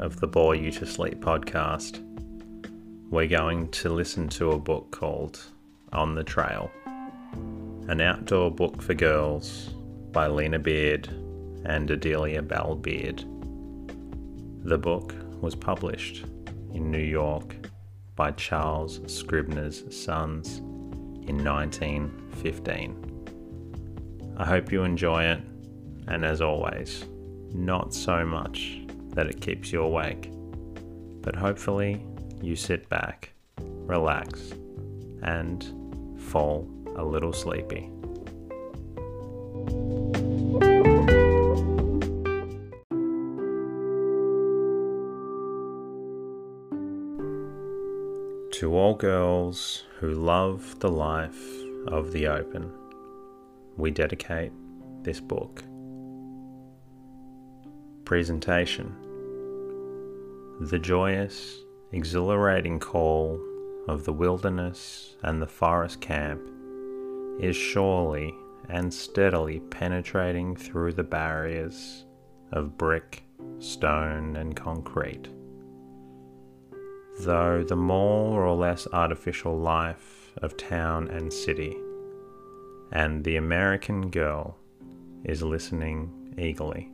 of the Bore You to Sleep podcast, we're going to listen to a book called On the Trail, an outdoor book for girls by Lina Beard and Adelia Belle Beard. The book was published in New York by Charles Scribner's Sons in 1915. I hope you enjoy it, and as always, not so much that it keeps you awake, but hopefully you sit back, relax, and fall a little sleepy. To all girls who love the life of the open, we dedicate this book. Presentation The joyous, exhilarating call of the wilderness and the forest camp is surely and steadily penetrating through the barriers of brick, stone, and concrete though the more or less artificial life of town and city, and the American girl is listening eagerly.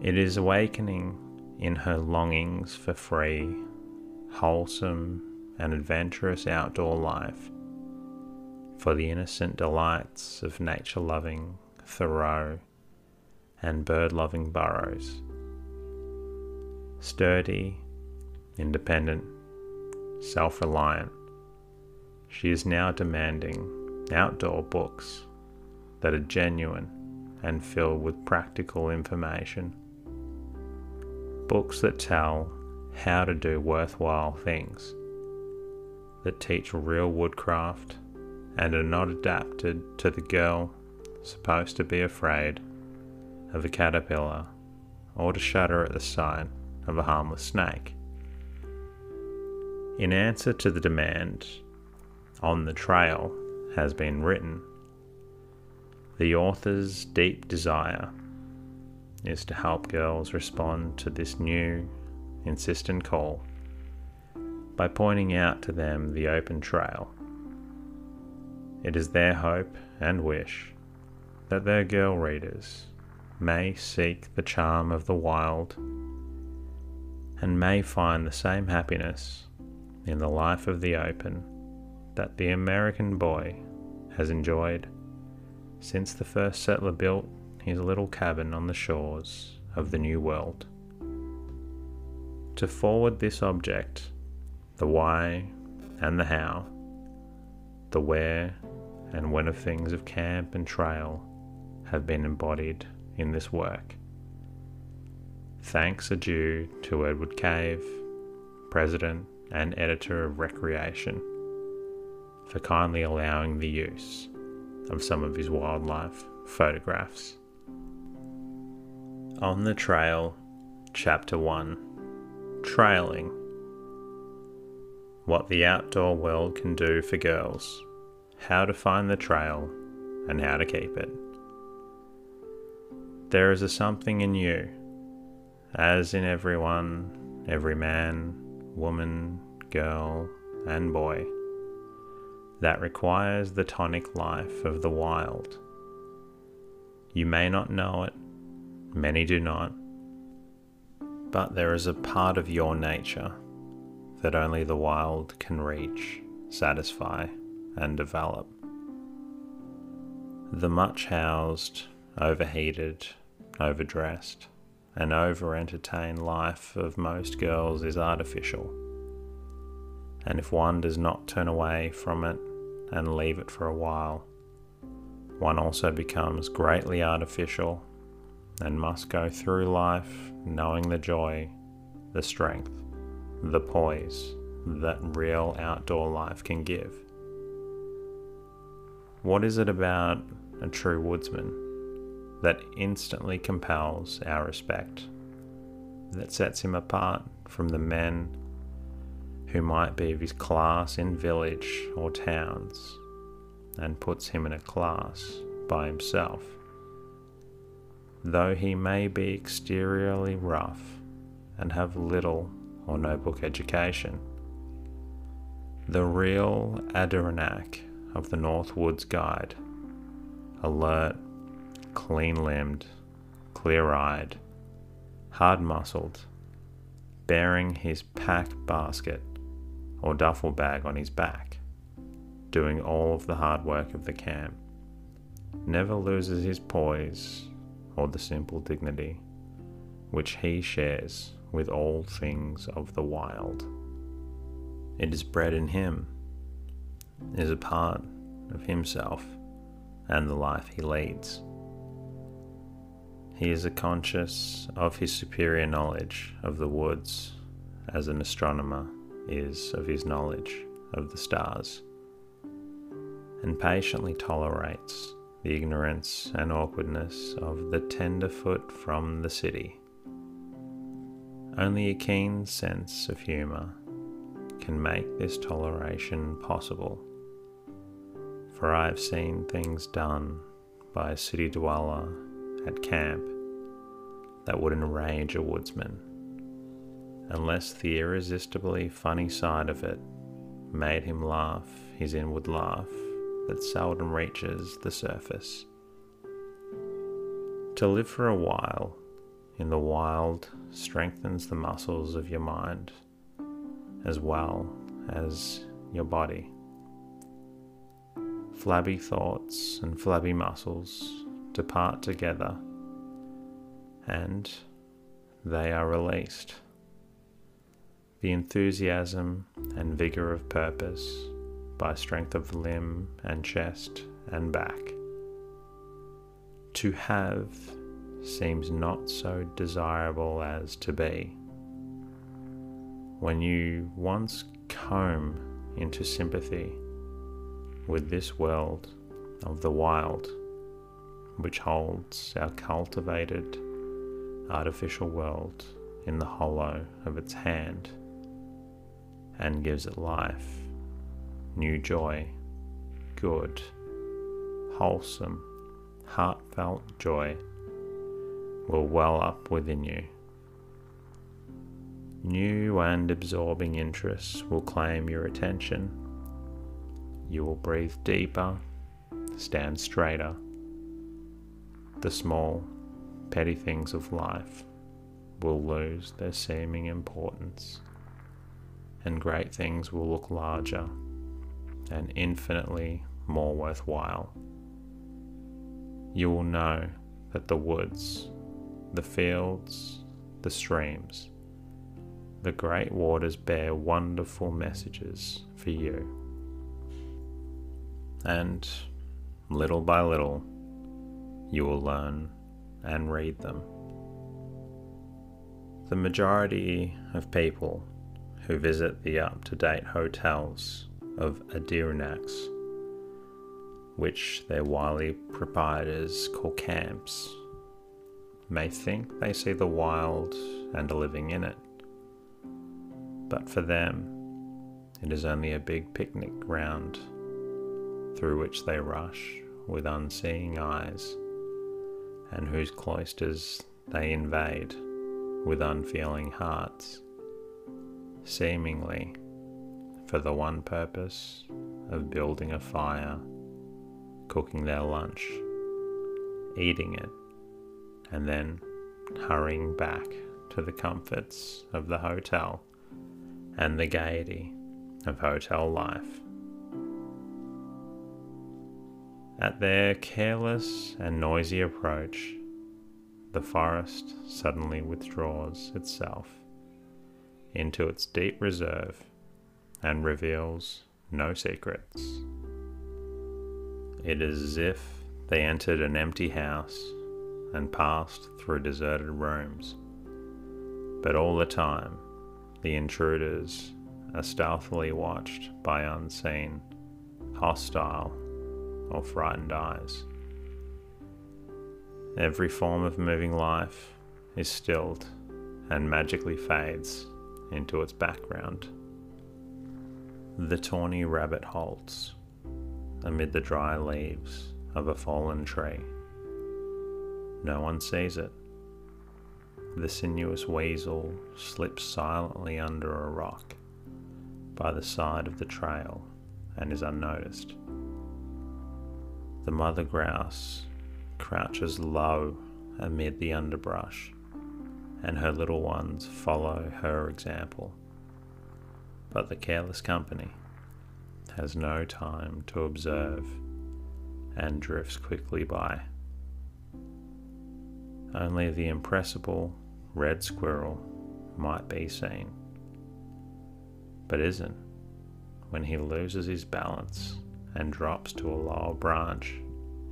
It is awakening in her longings for free, wholesome, and adventurous outdoor life, for the innocent delights of nature loving Thoreau and bird loving Burroughs. Sturdy independent, self reliant, she is now demanding outdoor books that are genuine and filled with practical information. Books that tell how to do worthwhile things, that teach real woodcraft and are not adapted to the girl supposed to be afraid of a caterpillar or to shudder at the sight of a harmless snake. In answer to the demand, On the Trail has been written. The author's deep desire is to help girls respond to this new, insistent call by pointing out to them the open trail. It is their hope and wish that their girl readers may seek the charm of the wild and may find the same happiness in the life of the open that the American boy has enjoyed since the first settler built his little cabin on the shores of the New World. To forward this object, the why and the how, the where and when of things of camp and trail have been embodied in this work. Thanks are due to Edward Cave, President and editor of Recreation, for kindly allowing the use of some of his wildlife photographs. On the Trail, Chapter 1 Trailing What the outdoor world can do for girls, how to find the trail, and how to keep it. There is a something in you, as in everyone, every man, woman, girl, and boy that requires the tonic life of the wild. You may not know it, many do not, but there is a part of your nature that only the wild can reach, satisfy, and develop. The much housed, overheated, overdressed, and over entertained life of most girls is artificial. And if one does not turn away from it and leave it for a while, one also becomes greatly artificial and must go through life knowing the joy, the strength, the poise that real outdoor life can give. What is it about a true woodsman that instantly compels our respect, that sets him apart from the men who might be of his class in village or towns and puts him in a class by himself? Though he may be exteriorly rough and have little or no book education, the real Adirondack of the North Woods Guide, alert, clean limbed, clear eyed, hard muscled, bearing his pack basket or duffel bag on his back, doing all of the hard work of the camp, never loses his poise or the simple dignity which he shares with all things of the wild. It is bred in him is a part of himself and the life he leads. He is conscious of his superior knowledge of the woods as an astronomer is of his knowledge of the stars, and patiently tolerates the ignorance and awkwardness of the tenderfoot from the city. Only a keen sense of humour can make this toleration possible. For I have seen things done by a city dweller at camp that would enrage a woodsman, unless the irresistibly funny side of it made him laugh his inward laugh that seldom reaches the surface. To live for a while in the wild strengthens the muscles of your mind as well as your body. Flabby thoughts and flabby muscles depart together and they are released. The enthusiasm and vigour of purpose by strength of limb and chest and back. To have seems not so desirable as to be. When you once comb into sympathy with this world of the wild, which holds our cultivated artificial world in the hollow of its hand and gives it life, new joy, good, wholesome, heartfelt joy will well up within you. New and absorbing interests will claim your attention. You will breathe deeper, stand straighter. The small, petty things of life will lose their seeming importance, and great things will look larger and infinitely more worthwhile. You will know that the woods, the fields, the streams, the great waters bear wonderful messages for you. And little by little, you will learn and read them. The majority of people who visit the up to date hotels of Adirondacks, which their wily proprietors call camps, may think they see the wild and are living in it. But for them, it is only a big picnic ground through which they rush with unseeing eyes, and whose cloisters they invade with unfeeling hearts, seemingly for the one purpose of building a fire, cooking their lunch, eating it, and then hurrying back to the comforts of the hotel and the gaiety of hotel life. At their careless and noisy approach, the forest suddenly withdraws itself into its deep reserve and reveals no secrets. It is as if they entered an empty house and passed through deserted rooms. But all the time, the intruders are stealthily watched by unseen, hostile, or frightened eyes. Every form of moving life is stilled and magically fades into its background. The tawny rabbit halts amid the dry leaves of a fallen tree. No one sees it. The sinuous weasel slips silently under a rock by the side of the trail and is unnoticed. The mother grouse crouches low amid the underbrush, and her little ones follow her example. But the careless company has no time to observe and drifts quickly by. Only the impressible red squirrel might be seen, but isn't when he loses his balance and drops to a lower branch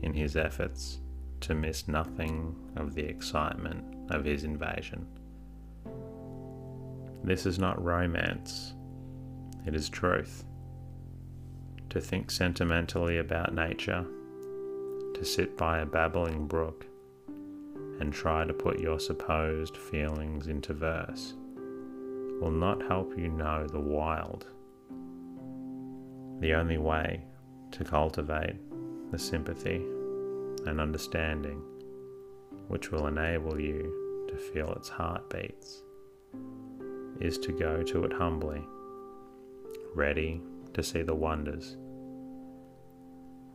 in his efforts to miss nothing of the excitement of his invasion. This is not romance, it is truth. To think sentimentally about nature, to sit by a babbling brook, and try to put your supposed feelings into verse will not help you know the wild. The only way to cultivate the sympathy and understanding which will enable you to feel its heartbeats is to go to it humbly, ready to see the wonders,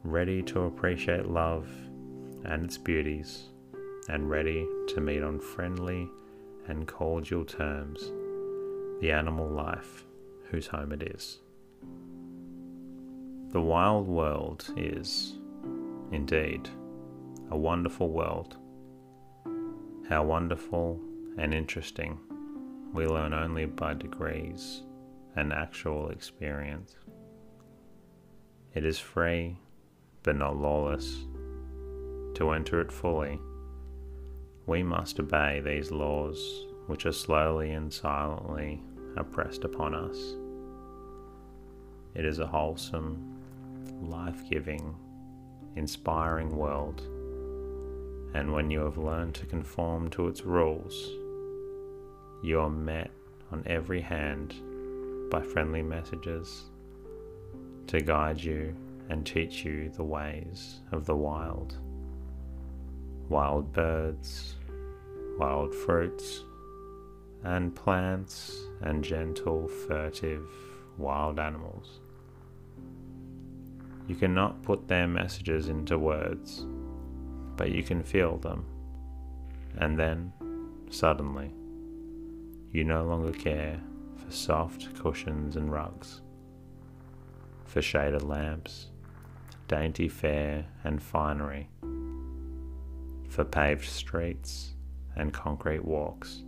ready to appreciate love and its beauties and ready to meet on friendly and cordial terms the animal life whose home it is. The wild world is, indeed, a wonderful world. How wonderful and interesting we learn only by degrees and actual experience. It is free, but not lawless. To enter it fully, we must obey these laws which are slowly and silently oppressed upon us. It is a wholesome, life giving, inspiring world, and when you have learned to conform to its rules, you are met on every hand by friendly messages to guide you and teach you the ways of the wild. Wild birds, wild fruits, and plants, and gentle, furtive wild animals. You cannot put their messages into words, but you can feel them. And then, suddenly, you no longer care soft cushions and rugs, for shaded lamps, dainty fare and finery, for paved streets and concrete walks.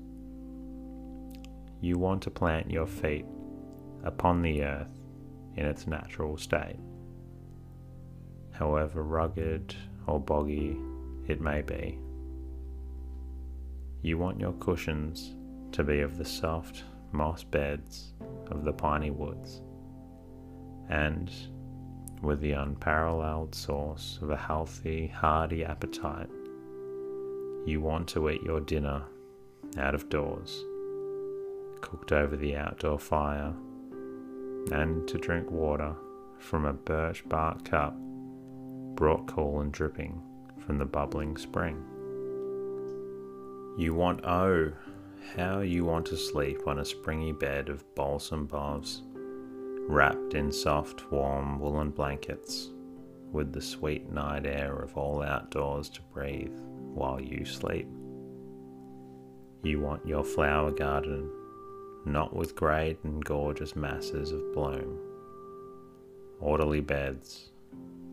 You want to plant your feet upon the earth in its natural state, however rugged or boggy it may be. You want your cushions to be of the soft moss beds of the piney woods, and with the unparalleled source of a healthy, hearty appetite you want to eat your dinner out of doors, cooked over the outdoor fire, and to drink water from a birch bark cup brought cool and dripping from the bubbling spring. You want, oh, how you want to sleep on a springy bed of balsam boughs, wrapped in soft, warm woolen blankets, with the sweet night air of all outdoors to breathe while you sleep. You want your flower garden not with great and gorgeous masses of bloom, orderly beds,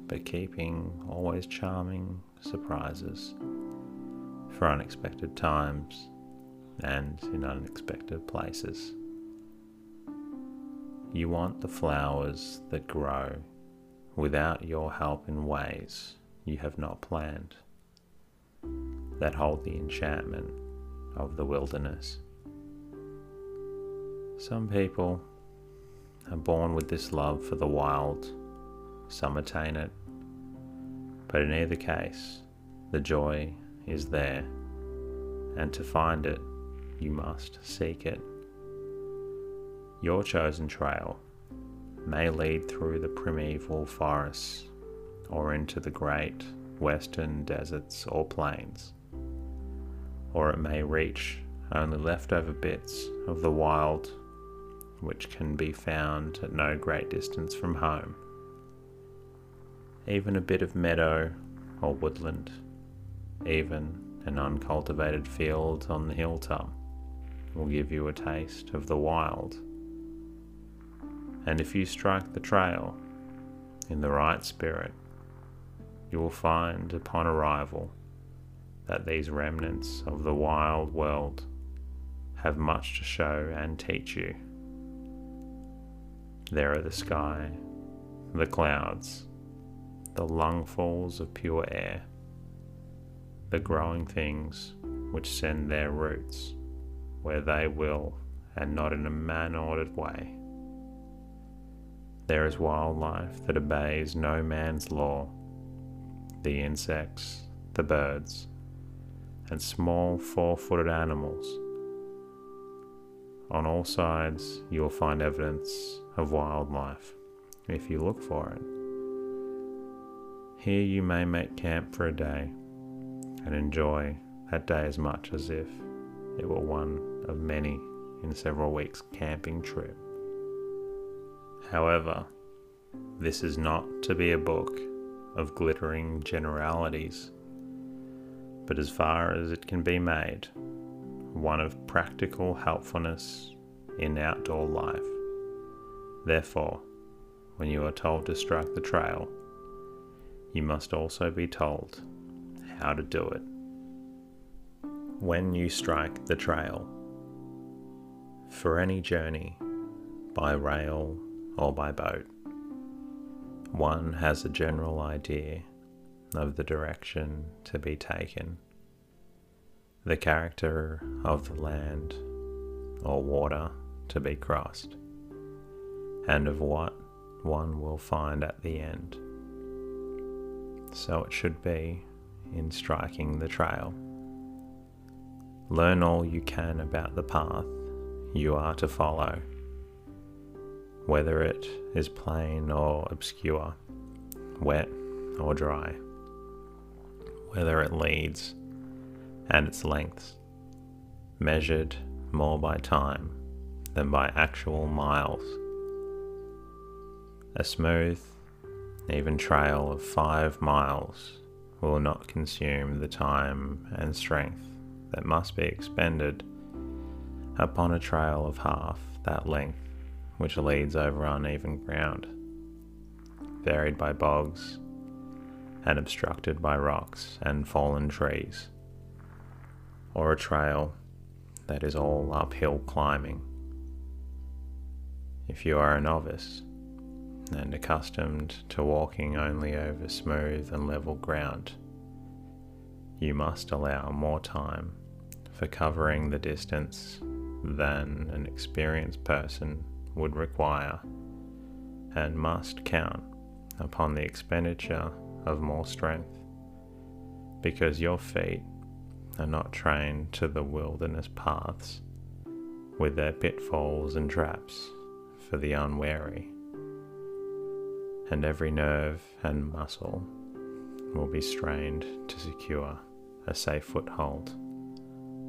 but keeping always charming surprises for unexpected times and in unexpected places. You want the flowers that grow without your help in ways you have not planned that hold the enchantment of the wilderness. Some people are born with this love for the wild, some attain it, but in either case, the joy is there, and to find it, you must seek it. Your chosen trail may lead through the primeval forests or into the great western deserts or plains, or it may reach only leftover bits of the wild which can be found at no great distance from home. Even a bit of meadow or woodland, even an uncultivated field on the hilltop, will give you a taste of the wild. And if you strike the trail in the right spirit, you will find upon arrival that these remnants of the wild world have much to show and teach you. There are the sky, the clouds, the lungfuls of pure air, the growing things which send their roots where they will and not in a man ordered way. There is wildlife that obeys no man's law, the insects, the birds, and small four footed animals on all sides, you will find evidence of wildlife if you look for it. Here you may make camp for a day and enjoy that day as much as if it were one of many in several weeks' camping trip. However, this is not to be a book of glittering generalities, but as far as it can be made, one of practical helpfulness in outdoor life. Therefore, when you are told to strike the trail, you must also be told how to do it. When you strike the trail, for any journey, by rail or by boat, one has a general idea of the direction to be taken the character of the land or water to be crossed, and of what one will find at the end. So it should be in striking the trail. Learn all you can about the path you are to follow, whether it is plain or obscure, wet or dry, whether it leads and its lengths, measured more by time than by actual miles. A smooth, even trail of five miles will not consume the time and strength that must be expended upon a trail of half that length which leads over uneven ground, varied by bogs and obstructed by rocks and fallen trees or a trail that is all uphill climbing. If you are a novice and accustomed to walking only over smooth and level ground, you must allow more time for covering the distance than an experienced person would require and must count upon the expenditure of more strength because your feet are not trained to the wilderness paths with their pitfalls and traps for the unwary, and every nerve and muscle will be strained to secure a safe foothold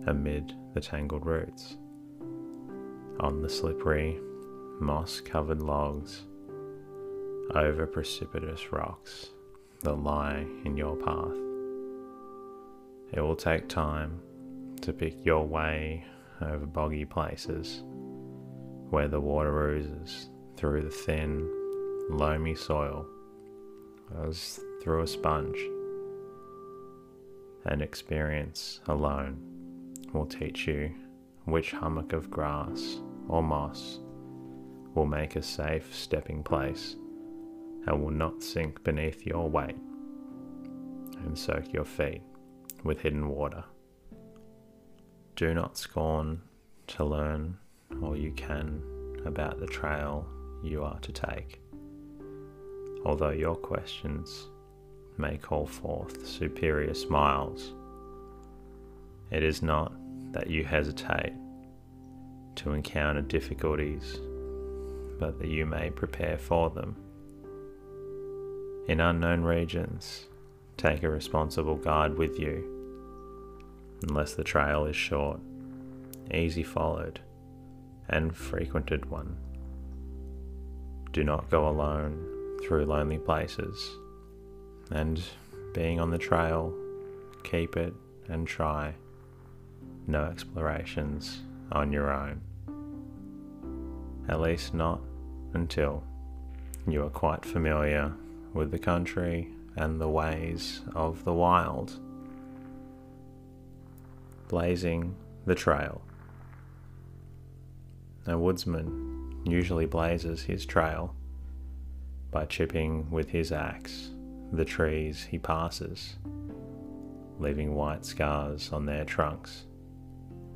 amid the tangled roots, on the slippery, moss covered logs, over precipitous rocks that lie in your path. It will take time to pick your way over boggy places where the water oozes through the thin, loamy soil as through a sponge. And experience alone will teach you which hummock of grass or moss will make a safe stepping place and will not sink beneath your weight and soak your feet with hidden water. Do not scorn to learn all you can about the trail you are to take, although your questions may call forth superior smiles. It is not that you hesitate to encounter difficulties, but that you may prepare for them. In unknown regions, take a responsible guide with you, unless the trail is short, easy followed, and frequented one. Do not go alone through lonely places, and being on the trail, keep it and try no explorations on your own at least not until you are quite familiar with the country and the ways of the wild. Blazing the trail. A woodsman usually blazes his trail by chipping with his axe the trees he passes, leaving white scars on their trunks,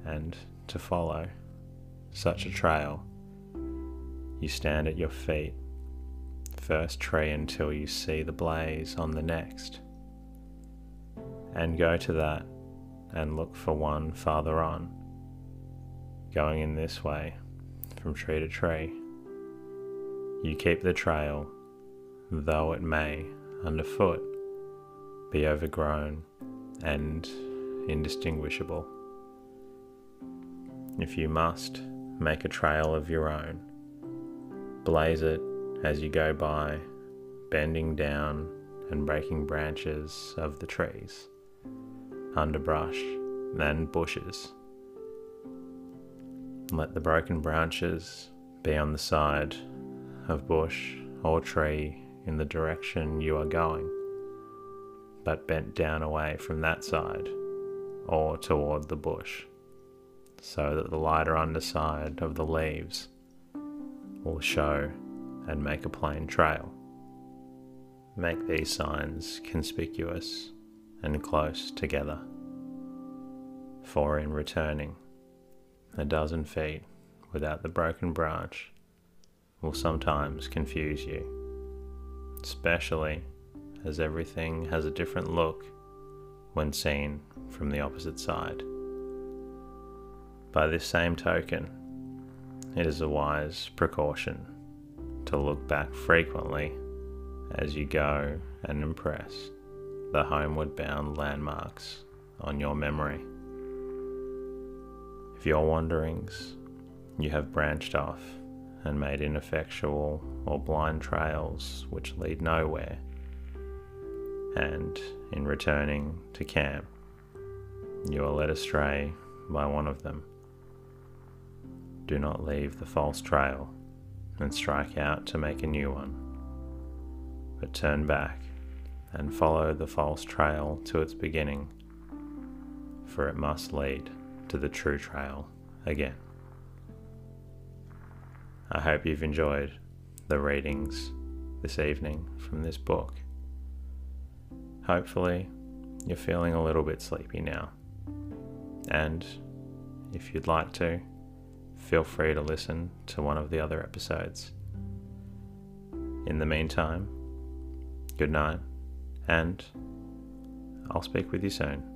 and to follow such a trail you stand at your feet, first tree until you see the blaze on the next, and go to that and look for one farther on, going in this way from tree to tree. You keep the trail, though it may, underfoot, be overgrown and indistinguishable. If you must, make a trail of your own Blaze it as you go by, bending down and breaking branches of the trees, underbrush, and bushes. Let the broken branches be on the side of bush or tree in the direction you are going, but bent down away from that side or toward the bush, so that the lighter underside of the leaves will show and make a plain trail. Make these signs conspicuous and close together. For in returning, a dozen feet without the broken branch will sometimes confuse you, especially as everything has a different look when seen from the opposite side. By this same token, it is a wise precaution to look back frequently as you go and impress the homeward bound landmarks on your memory. If your wanderings you have branched off and made ineffectual or blind trails which lead nowhere, and in returning to camp, you are led astray by one of them do not leave the false trail and strike out to make a new one, but turn back and follow the false trail to its beginning, for it must lead to the true trail again. I hope you've enjoyed the readings this evening from this book. Hopefully, you're feeling a little bit sleepy now. And if you'd like to, feel free to listen to one of the other episodes. In the meantime, good night, and I'll speak with you soon.